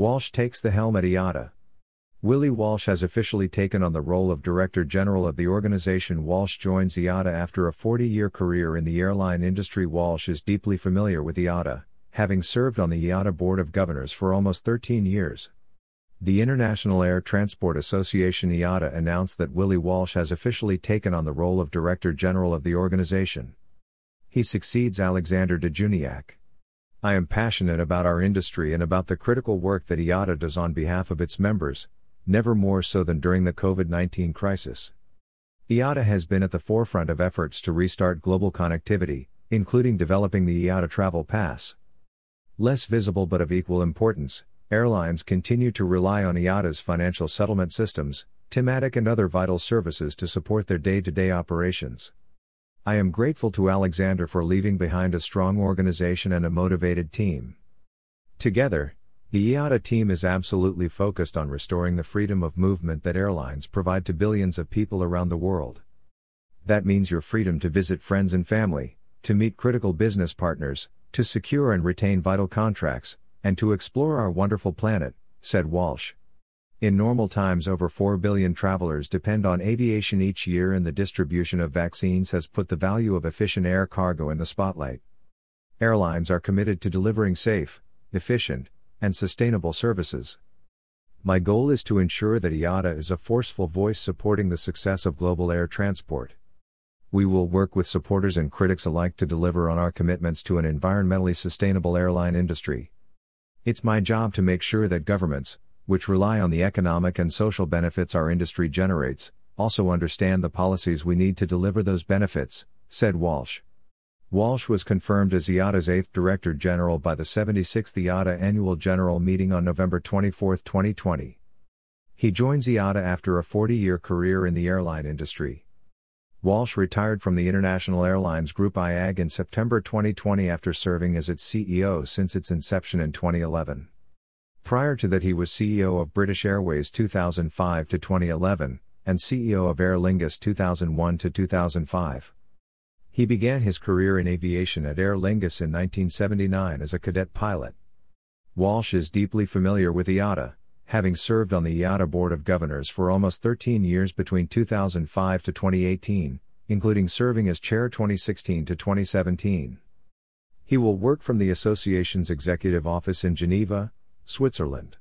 Walsh takes the helm at IATA. Willie Walsh has officially taken on the role of Director General of the organization. Walsh joins IATA after a 40 year career in the airline industry. Walsh is deeply familiar with IATA, having served on the IATA Board of Governors for almost 13 years. The International Air Transport Association IATA announced that Willie Walsh has officially taken on the role of Director General of the organization. He succeeds Alexander de Juniac. I am passionate about our industry and about the critical work that IATA does on behalf of its members, never more so than during the COVID 19 crisis. IATA has been at the forefront of efforts to restart global connectivity, including developing the IATA Travel Pass. Less visible but of equal importance, airlines continue to rely on IATA's financial settlement systems, Timatic, and other vital services to support their day to day operations. I am grateful to Alexander for leaving behind a strong organization and a motivated team. Together, the IATA team is absolutely focused on restoring the freedom of movement that airlines provide to billions of people around the world. That means your freedom to visit friends and family, to meet critical business partners, to secure and retain vital contracts, and to explore our wonderful planet, said Walsh. In normal times, over 4 billion travelers depend on aviation each year, and the distribution of vaccines has put the value of efficient air cargo in the spotlight. Airlines are committed to delivering safe, efficient, and sustainable services. My goal is to ensure that IATA is a forceful voice supporting the success of global air transport. We will work with supporters and critics alike to deliver on our commitments to an environmentally sustainable airline industry. It's my job to make sure that governments, which rely on the economic and social benefits our industry generates, also understand the policies we need to deliver those benefits, said Walsh. Walsh was confirmed as IATA's eighth Director General by the 76th IATA Annual General Meeting on November 24, 2020. He joins IATA after a 40 year career in the airline industry. Walsh retired from the International Airlines Group IAG in September 2020 after serving as its CEO since its inception in 2011. Prior to that, he was CEO of British Airways 2005 to 2011 and CEO of Aer Lingus 2001 to 2005. He began his career in aviation at Aer Lingus in 1979 as a cadet pilot. Walsh is deeply familiar with IATA, having served on the IATA Board of Governors for almost 13 years between 2005 to 2018, including serving as chair 2016 to 2017. He will work from the association's executive office in Geneva, Switzerland.